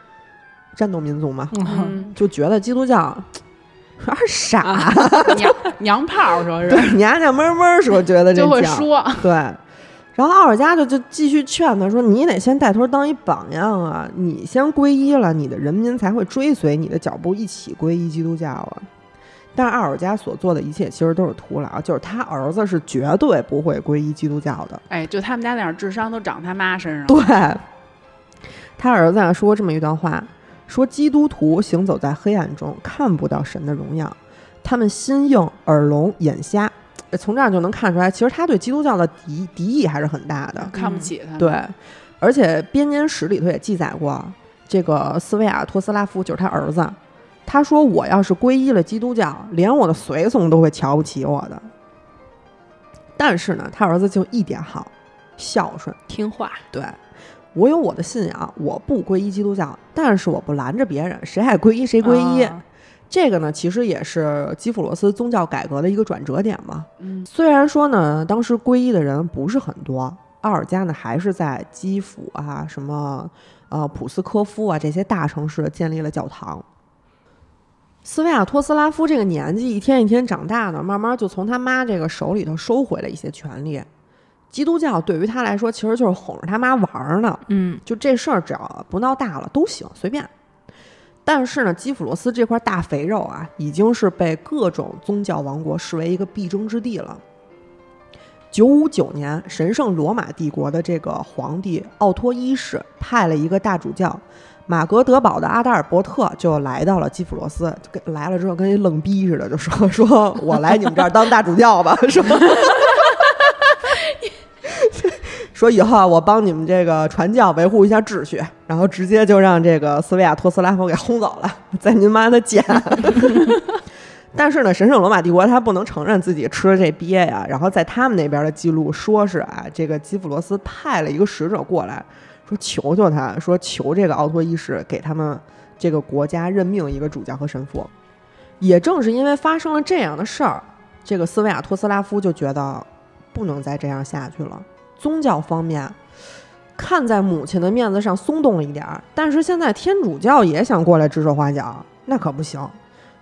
Speaker 1: 战斗民族嘛，
Speaker 3: 嗯，
Speaker 1: 就觉得基督教有点傻，
Speaker 3: 娘娘炮说是
Speaker 1: 对，娘娘闷闷说觉得这
Speaker 3: 就会说，
Speaker 1: 对。然后奥尔加就就继续劝他说：“你得先带头当一榜样啊！你先皈依了，你的人民才会追随你的脚步一起皈依基督教啊！”但是奥尔加所做的一切其实都是徒劳，就是他儿子是绝对不会皈依基督教的。
Speaker 3: 哎，就他们家那点智商都长他妈身上。
Speaker 1: 对，他儿子啊说这么一段话：说基督徒行走在黑暗中，看不到神的荣耀，他们心硬、耳聋、眼瞎。呃从这儿就能看出来，其实他对基督教的敌敌意还是很大的。
Speaker 3: 看不起他。
Speaker 1: 对，而且编年史里头也记载过，这个斯维亚托斯拉夫就是他儿子，他说我要是皈依了基督教，连我的随从都会瞧不起我的。但是呢，他儿子就一点好，孝顺。
Speaker 2: 听话，
Speaker 1: 对我有我的信仰，我不皈依基督教，但是我不拦着别人，谁爱皈依谁皈依。
Speaker 2: 啊
Speaker 1: 这个呢，其实也是基辅罗斯宗教改革的一个转折点嘛。
Speaker 3: 嗯，
Speaker 1: 虽然说呢，当时皈依的人不是很多，奥尔加呢还是在基辅啊、什么呃普斯科夫啊这些大城市建立了教堂。斯维亚托斯拉夫这个年纪一天一天长大呢，慢慢就从他妈这个手里头收回了一些权利。基督教对于他来说，其实就是哄着他妈玩儿呢。
Speaker 2: 嗯，
Speaker 1: 就这事儿，只要不闹大了都行，随便。但是呢，基辅罗斯这块大肥肉啊，已经是被各种宗教王国视为一个必争之地了。九五九年，神圣罗马帝国的这个皇帝奥托一世派了一个大主教马格德堡的阿达尔伯特，就来到了基辅罗斯。跟来了之后，跟一愣逼似的，就说：“说我来你们这儿当大主教吧。”说。说以后啊，我帮你们这个传教维护一下秩序，然后直接就让这个斯维亚托斯拉夫给轰走了，在您妈的贱。但是呢，神圣罗马帝国他不能承认自己吃了这鳖呀，然后在他们那边的记录说是啊，这个基辅罗斯派了一个使者过来，说求求他，说求这个奥托一世给他们这个国家任命一个主教和神父。也正是因为发生了这样的事儿，这个斯维亚托斯拉夫就觉得不能再这样下去了。宗教方面，看在母亲的面子上松动了一点儿，但是现在天主教也想过来指手画脚，那可不行。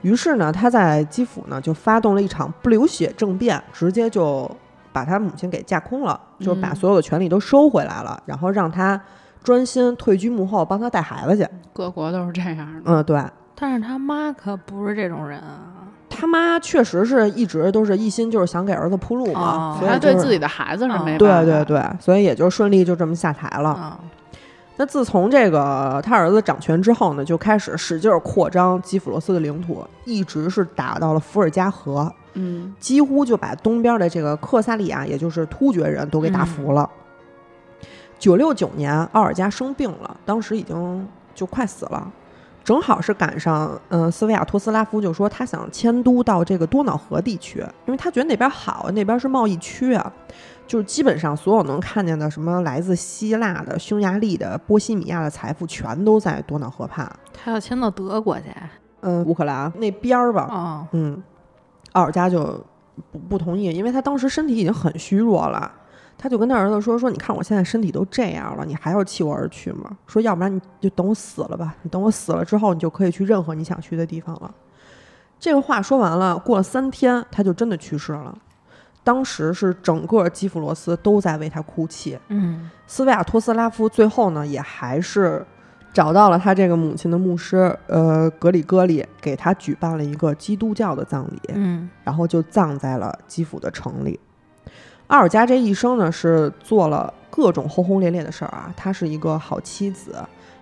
Speaker 1: 于是呢，他在基辅呢就发动了一场不流血政变，直接就把他母亲给架空了，就是把
Speaker 3: 嗯
Speaker 1: 所有的权利都收回来了，然后让他专心退居幕后，帮他带孩子去。
Speaker 3: 各国都是这样的。
Speaker 1: 嗯，对
Speaker 2: 但是他妈可不是这种人啊。
Speaker 1: 他妈确实是一直都是一心就是想给儿子铺路嘛，
Speaker 2: 哦
Speaker 1: 所以就是
Speaker 3: 他对自己的孩子是没
Speaker 1: 对对对，所以也就顺利就这么下台了。
Speaker 2: 啊，
Speaker 1: 那自从这个他儿子掌权之后呢，就开始使劲儿扩张基辅罗斯的领土，一直是打到了伏尔加河，
Speaker 3: 嗯，
Speaker 1: 几乎就把东边的这个克萨利亚，也就是突厥人都给打服了。九六九年，奥尔加生病了，当时已经就快死了，正好是赶上，嗯、斯维亚托斯拉夫就说他想迁都到这个多瑙河地区，因为他觉得那边好，那边是贸易区啊，就是基本上所有能看见的什么来自希腊的、匈牙利的、波西米亚的财富，全都在多瑙河畔。
Speaker 2: 他要迁到德国去。
Speaker 1: 嗯，乌克兰那边儿吧，
Speaker 2: 哦，
Speaker 1: 嗯，奥尔加就不不同意，因为他当时身体已经很虚弱了，他就跟他儿子说：“说你看我现在身体都这样了，你还要弃我而去吗？说要不然你就等我死了吧，你等我死了之后，你就可以去任何你想去的地方了。”这个话说完了，过了三天，他就真的去世了。当时是整个基辅罗斯都在为他哭泣。
Speaker 2: 嗯
Speaker 1: 斯维亚托斯拉夫最后呢，也还是找到了他这个母亲的牧师，呃，格里戈里，给他举办了一个基督教的葬礼。
Speaker 2: 嗯
Speaker 1: 然后就葬在了基辅的城里。奥尔加这一生呢，是做了各种轰轰烈烈的事儿啊。她是一个好妻子，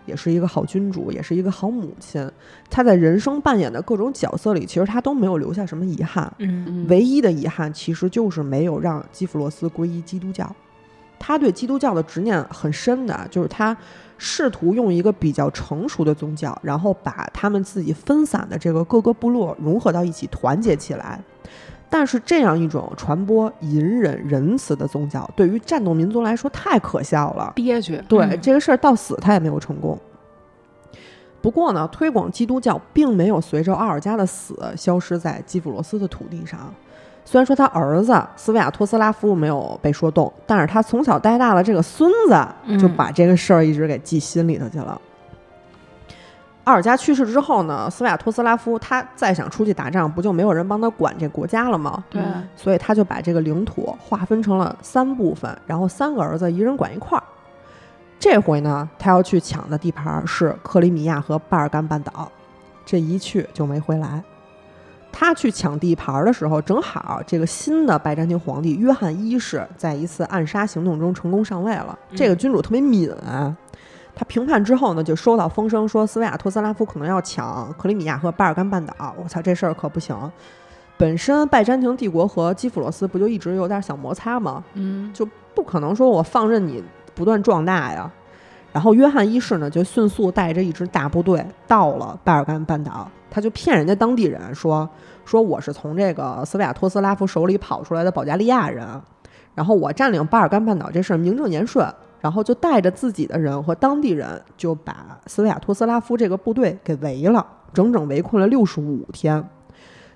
Speaker 1: 也是一个好君主，也是一个好母亲。她在人生扮演的各种角色里，其实她都没有留下什么遗憾。
Speaker 2: 嗯
Speaker 3: 嗯
Speaker 1: 唯一的遗憾其实就是没有让基弗罗斯皈依基督教。他对基督教的执念很深的，就是他试图用一个比较成熟的宗教，然后把他们自己分散的这个各个部落融合到一起，团结起来。但是这样一种传播隐忍仁慈的宗教，对于战斗民族来说太可笑了。
Speaker 3: 憋屈，
Speaker 1: 对、
Speaker 2: 嗯
Speaker 1: 这个事儿到死他也没有成功。不过呢，推广基督教并没有随着奥尔加的死消失在基辅罗斯的土地上。虽然说他儿子斯维亚托斯拉夫没有被说动，但是他从小带大的这个孙子就
Speaker 2: 嗯
Speaker 1: 把这个事儿一直给记心里头去了。奥尔加去世之后呢，斯维亚托斯拉夫他再想出去打仗，不就没有人帮他管这国家了吗？
Speaker 3: 对，
Speaker 1: 所以他就把这个领土划分成了三部分，然后三个儿子一人管一块儿。这回呢，他要去抢的地盘是克里米亚和巴尔干半岛，这一去就没回来。他去抢地盘的时候，正好这个新的拜占庭皇帝约翰一世在一次暗杀行动中成功上位了。这个君主特别敏啊，他评判之后呢，就收到风声说斯维亚托斯拉夫可能要抢克里米亚和巴尔干半岛。我操，这事儿可不行！本身拜占庭帝国和基辅罗斯不就一直有点小摩擦吗？
Speaker 3: 嗯就
Speaker 1: 不可能说我放任你不断壮大呀。然后约翰一世呢，就迅速带着一支大部队到了巴尔干半岛，他就骗人家当地人说说我是从这个斯维亚托斯拉夫手里跑出来的保加利亚人，然后我占领巴尔干半岛这事儿名正言顺，然后就带着自己的人和当地人就把斯维亚托斯拉夫这个部队给围了，整整围困了六十五天。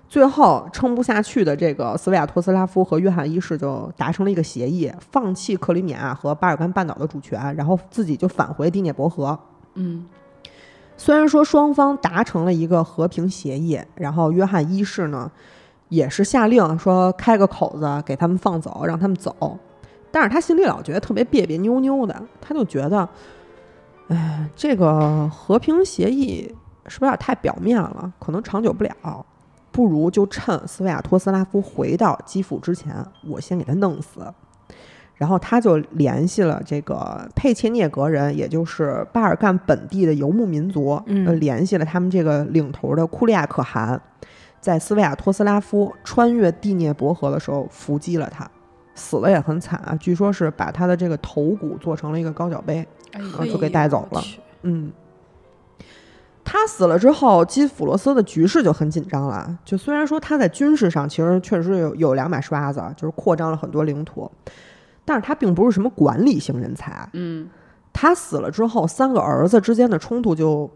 Speaker 1: 最后撑不下去的这个斯维亚托斯拉夫和约翰一世就达成了一个协议，放弃克里米亚和巴尔干半岛的主权，然后自己就返回第聂伯河。
Speaker 3: 嗯
Speaker 1: 虽然说双方达成了一个和平协议，然后约翰一世呢也是下令说开个口子给他们放走，让他们走，但是他心里老觉得特别别别扭扭的，他就觉得，哎，这个和平协议是不是有点太表面了，可能长久不了。不如就趁斯维亚托斯拉夫回到基辅之前，我先给他弄死。然后他就联系了这个佩切涅格人，也就是巴尔干本地的游牧民族，
Speaker 2: 嗯
Speaker 1: 呃，联系了他们这个领头的库利亚可汗，在斯维亚托斯拉夫穿越第聂伯河的时候伏击了他，死了也很惨啊，据说是把他的这个头骨做成了一个高脚杯。
Speaker 3: 哎
Speaker 1: 然后就给带走了嗯，他死了之后，基辅罗斯的局势就很紧张了。就虽然说他在军事上其实确实有有两把刷子，就是扩张了很多领土，但是他并不是什么管理型人才。
Speaker 3: 嗯
Speaker 1: 他死了之后，三个儿子之间的冲突就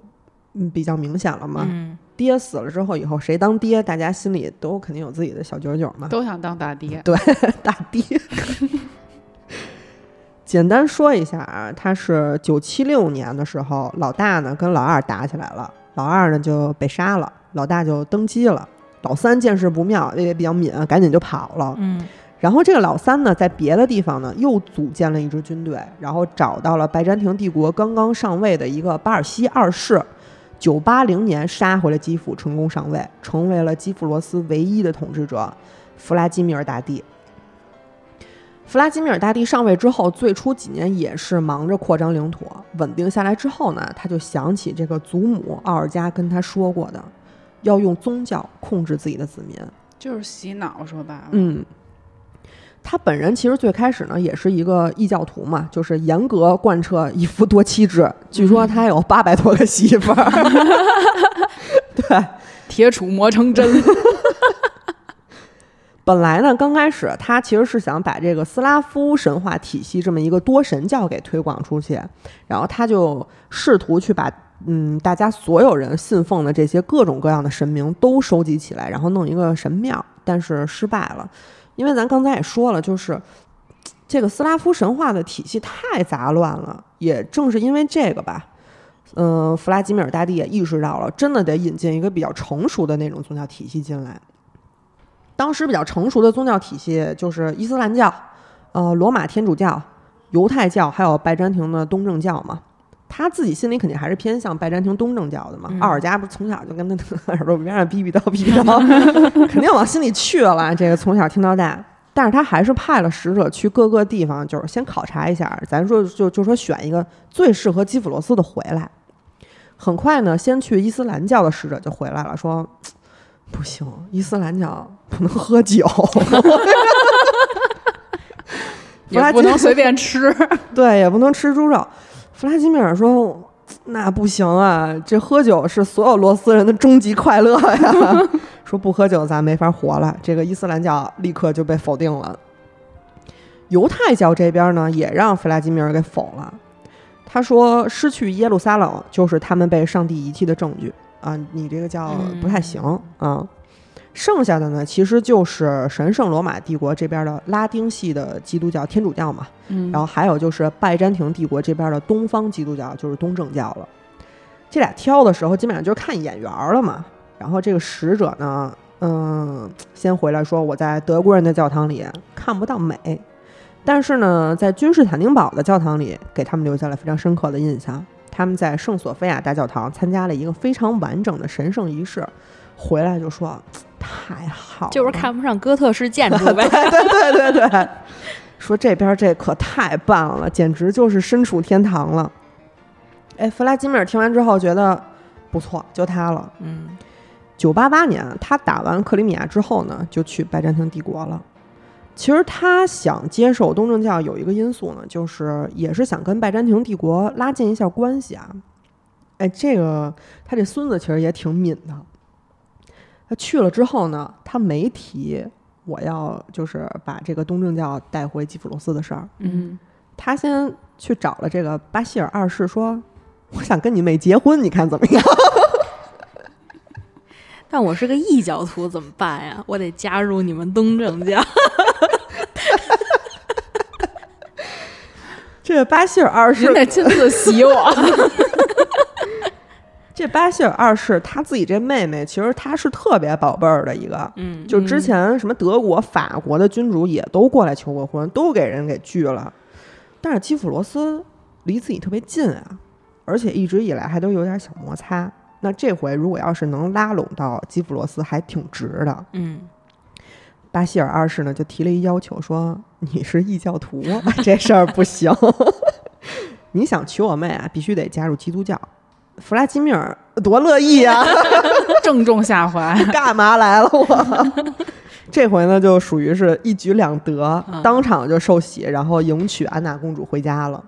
Speaker 1: 嗯比较明显了嘛。
Speaker 2: 嗯
Speaker 1: 爹死了之后，以后谁当爹，大家心里都肯定有自己的小九九嘛。
Speaker 3: 都想当大爹，对
Speaker 1: 大爹。简单说一下啊，他是九七六年的时候，老大呢跟老二打起来了，老二呢就被杀了，老大就登基了。老三见势不妙，也比较敏，赶紧就跑了。
Speaker 2: 嗯
Speaker 1: 然后这个老三呢，在别的地方呢又组建了一支军队，然后找到了拜占庭帝国刚刚上位的一个巴尔西二世，九八零年杀回了基辅，成功上位，成为了基辅罗斯唯一的统治者弗拉基米尔大帝。弗拉基米尔大帝上位之后，最初几年也是忙着扩张领土，稳定下来之后呢，他就想起这个祖母奥尔加跟他说过的，要用宗教控制自己的子民。
Speaker 3: 就是洗脑，说白了，
Speaker 1: 嗯，他本人其实最开始呢也是一个异教徒嘛，就是严格贯彻一夫多妻制。据说他有八百多个媳妇儿。对，
Speaker 3: 铁杵磨成针，
Speaker 1: 本来呢，刚开始他其实是想把这个斯拉夫神话体系这么一个多神教给推广出去，然后他就试图去把嗯大家所有人信奉的这些各种各样的神明都收集起来，然后弄一个神庙，但是失败了，因为咱刚才也说了，就是这个斯拉夫神话的体系太杂乱了，也正是因为这个吧，嗯、弗拉基米尔大帝也意识到了，真的得引进一个比较成熟的那种宗教体系进来。当时比较成熟的宗教体系就是伊斯兰教、呃罗马天主教、犹太教，还有拜占庭的东正教嘛。他自己心里肯定还是偏向拜占庭东正教的嘛。
Speaker 2: 嗯
Speaker 1: 奥尔加不是从小就跟他耳朵边上逼逼叨逼逼叨，肯定往心里去了。这个从小听到大，但是他还是派了使者去各个地方，就是先考察一下。咱说就就说选一个最适合基辅罗斯的回来。很快呢，先去伊斯兰教的使者就回来了，说不行，伊斯兰教不能喝酒，
Speaker 3: 也不能随便吃。
Speaker 1: 对，也不能吃猪肉。弗拉基米尔说：“那不行啊，这喝酒是所有罗斯人的终极快乐呀！说不喝酒咱没法活了。”这个伊斯兰教立刻就被否定了。犹太教这边呢，也让弗拉基米尔给否了。他说：“失去耶路撒冷就是他们被上帝遗弃的证据啊！你这个叫不太行啊。”剩下的呢，其实就是神圣罗马帝国这边的拉丁系的基督教、天主教嘛。
Speaker 3: 嗯
Speaker 1: 然后还有就是拜占庭帝国这边的东方基督教，就是东正教了。这俩挑的时候，基本上就是看眼缘儿了嘛。然后这个使者呢，嗯，先回来说我在德国人的教堂里看不到美，但是呢，在君士坦丁堡的教堂里给他们留下了非常深刻的印象。他们在圣索菲亚大教堂参加了一个非常完整的神圣仪式，回来就说太好了，
Speaker 2: 就是看不上哥特式建筑呗。
Speaker 1: 对对对对对，说这边这可太棒了，简直就是身处天堂了。哎，弗拉基米尔听完之后觉得不错，就他了。
Speaker 2: 嗯，
Speaker 1: 九八八年，他打完克里米亚之后呢，就去拜占庭帝国了。其实他想接受东正教有一个因素呢，就是也是想跟拜占庭帝国拉近一下关系啊。哎，这个他这孙子其实也挺敏的。他去了之后呢，他没提我要就是把这个东正教带回基辅罗斯的事儿。
Speaker 3: 嗯，
Speaker 1: 他先去找了这个巴希尔二世，说：“我想跟你妹结婚，你看怎么样？”
Speaker 2: 但我是个异教徒，怎么办呀？我得加入你们东正教。
Speaker 1: 这巴希尔二世
Speaker 3: 您得亲自洗我。
Speaker 1: 这巴希尔二世他自己这妹妹，其实他是特别宝贝儿的一个。
Speaker 2: 嗯，
Speaker 1: 就之前什么德国、法国的君主也都过来求过婚，都给人给拒了。但是基辅罗斯离自己特别近啊，而且一直以来还都有点小摩擦。那这回如果要是能拉拢到基辅罗斯，还挺值的。
Speaker 2: 嗯，
Speaker 1: 巴希尔二世呢就提了一要求，说你是异教徒，这事儿不行。你想娶我妹啊，必须得加入基督教。弗拉基米尔多乐意啊！
Speaker 3: 正中下怀。
Speaker 1: 干嘛来了我？这回呢，就属于是一举两得，
Speaker 2: 嗯
Speaker 1: 当场就受洗，然后迎娶安娜公主回家了。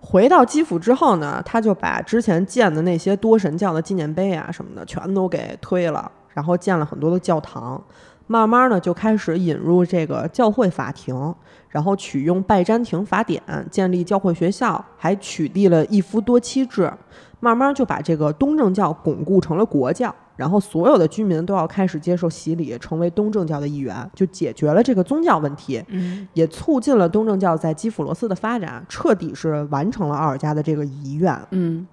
Speaker 1: 回到基辅之后呢，他就把之前建的那些多神教的纪念碑啊什么的全都给推了，然后建了很多的教堂。慢慢的，就开始引入这个教会法庭，然后取用拜占庭法典建立教会学校，还取缔了一夫多妻制。慢慢就把这个东正教巩固成了国教，然后所有的居民都要开始接受洗礼，成为东正教的一员，就解决了这个宗教问题，
Speaker 2: 嗯，
Speaker 1: 也促进了东正教在基辅罗斯的发展，彻底是完成了奥尔加的这个遗愿。
Speaker 3: 嗯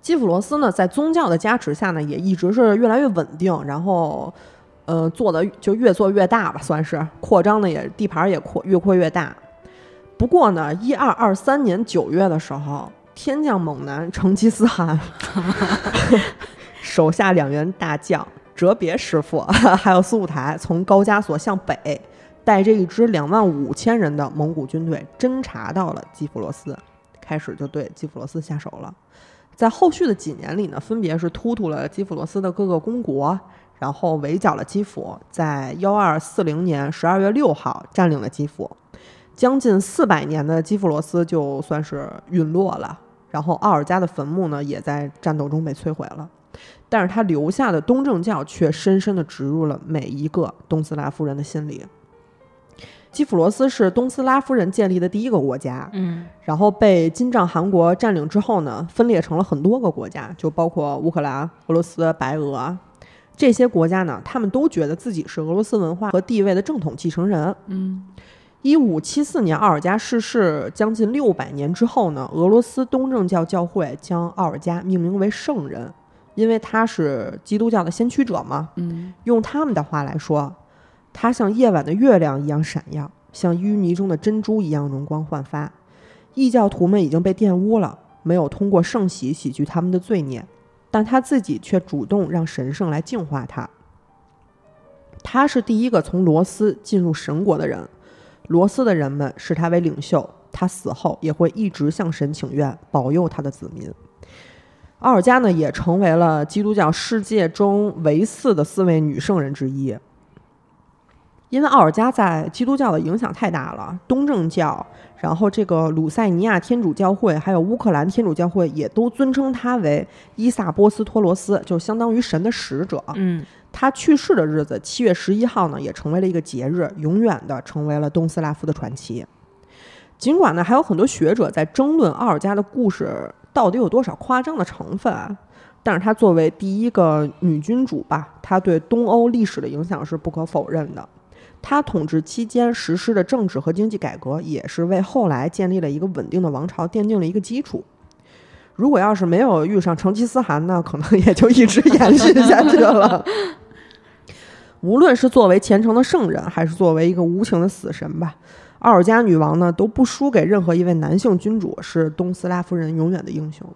Speaker 1: 基辅罗斯呢，在宗教的加持下呢，也一直是越来越稳定，然后，呃，做的就越做越大吧，算是扩张的也地盘也扩越扩越大。不过呢，一二二三年九月的时候，天降猛男成吉思汗 手下两员大将哲别师傅 还有苏武台从高加索向北，带着一支两万五千人的蒙古军队侦察到了基辅罗斯，开始就对基辅罗斯下手了。在后续的几年里呢，分别是突突了基辅罗斯的各个公国，然后围剿了基辅，在幺二四零年十二月六号占领了基辅，将近四百年的基辅罗斯就算是陨落了。然后奥尔加的坟墓呢，也在战斗中被摧毁了，但是他留下的东正教却深深地植入了每一个东斯拉夫人的心里。基辅罗斯是东斯拉夫人建立的第一个国家，
Speaker 2: 嗯，
Speaker 1: 然后被金帐汗国占领之后呢，分裂成了很多个国家，就包括乌克兰、俄罗斯、白俄这些国家呢，他们都觉得自己是俄罗斯文化和地位的正统继承人。
Speaker 3: 嗯
Speaker 1: 一五七四年，奥尔加逝世将近六百年之后呢，俄罗斯东正教教会将奥尔加命名为圣人，因为他是基督教的先驱者嘛。
Speaker 3: 嗯，
Speaker 1: 用他们的话来说，他像夜晚的月亮一样闪耀，像淤泥中的珍珠一样容光焕发。异教徒们已经被玷污了，没有通过圣洗洗去他们的罪孽，但他自己却主动让神圣来净化他。他是第一个从罗斯进入神国的人，罗斯的人们视他为领袖，他死后也会一直向神请愿，保佑他的子民。奥尔加呢，也成为了基督教世界中唯四的四位女圣人之一。因为奥尔加在基督教的影响太大了，东正教，然后这个鲁塞尼亚天主教会，还有乌克兰天主教会，也都尊称他为伊萨波斯托罗斯，就相当于神的使者。
Speaker 2: 嗯，
Speaker 1: 他去世的日子，七月十一号呢，也成为了一个节日，永远的成为了东斯拉夫的传奇。尽管呢，还有很多学者在争论奥尔加的故事到底有多少夸张的成分啊，但是她作为第一个女君主吧，她对东欧历史的影响是不可否认的。她统治期间实施的政治和经济改革，也是为后来建立了一个稳定的王朝奠定了一个基础。如果要是没有遇上成吉思汗呢，可能也就一直延续下去了。无论是作为虔诚的圣人，还是作为一个无情的死神吧，奥尔加女王呢都不输给任何一位男性君主，是东斯拉夫人永远的英雄。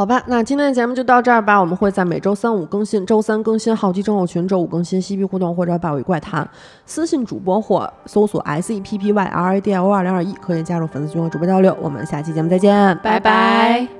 Speaker 1: 好吧，那今天的节目就到这儿吧。我们会在每周三五更新，周三更新好奇症候群，周五更新嬉皮互动或者百味怪谈。私信主播或搜索 S E P P Y R A D L O 二零二一，可以加入粉丝群和主播交流。我们下期节目再见，
Speaker 3: 拜拜。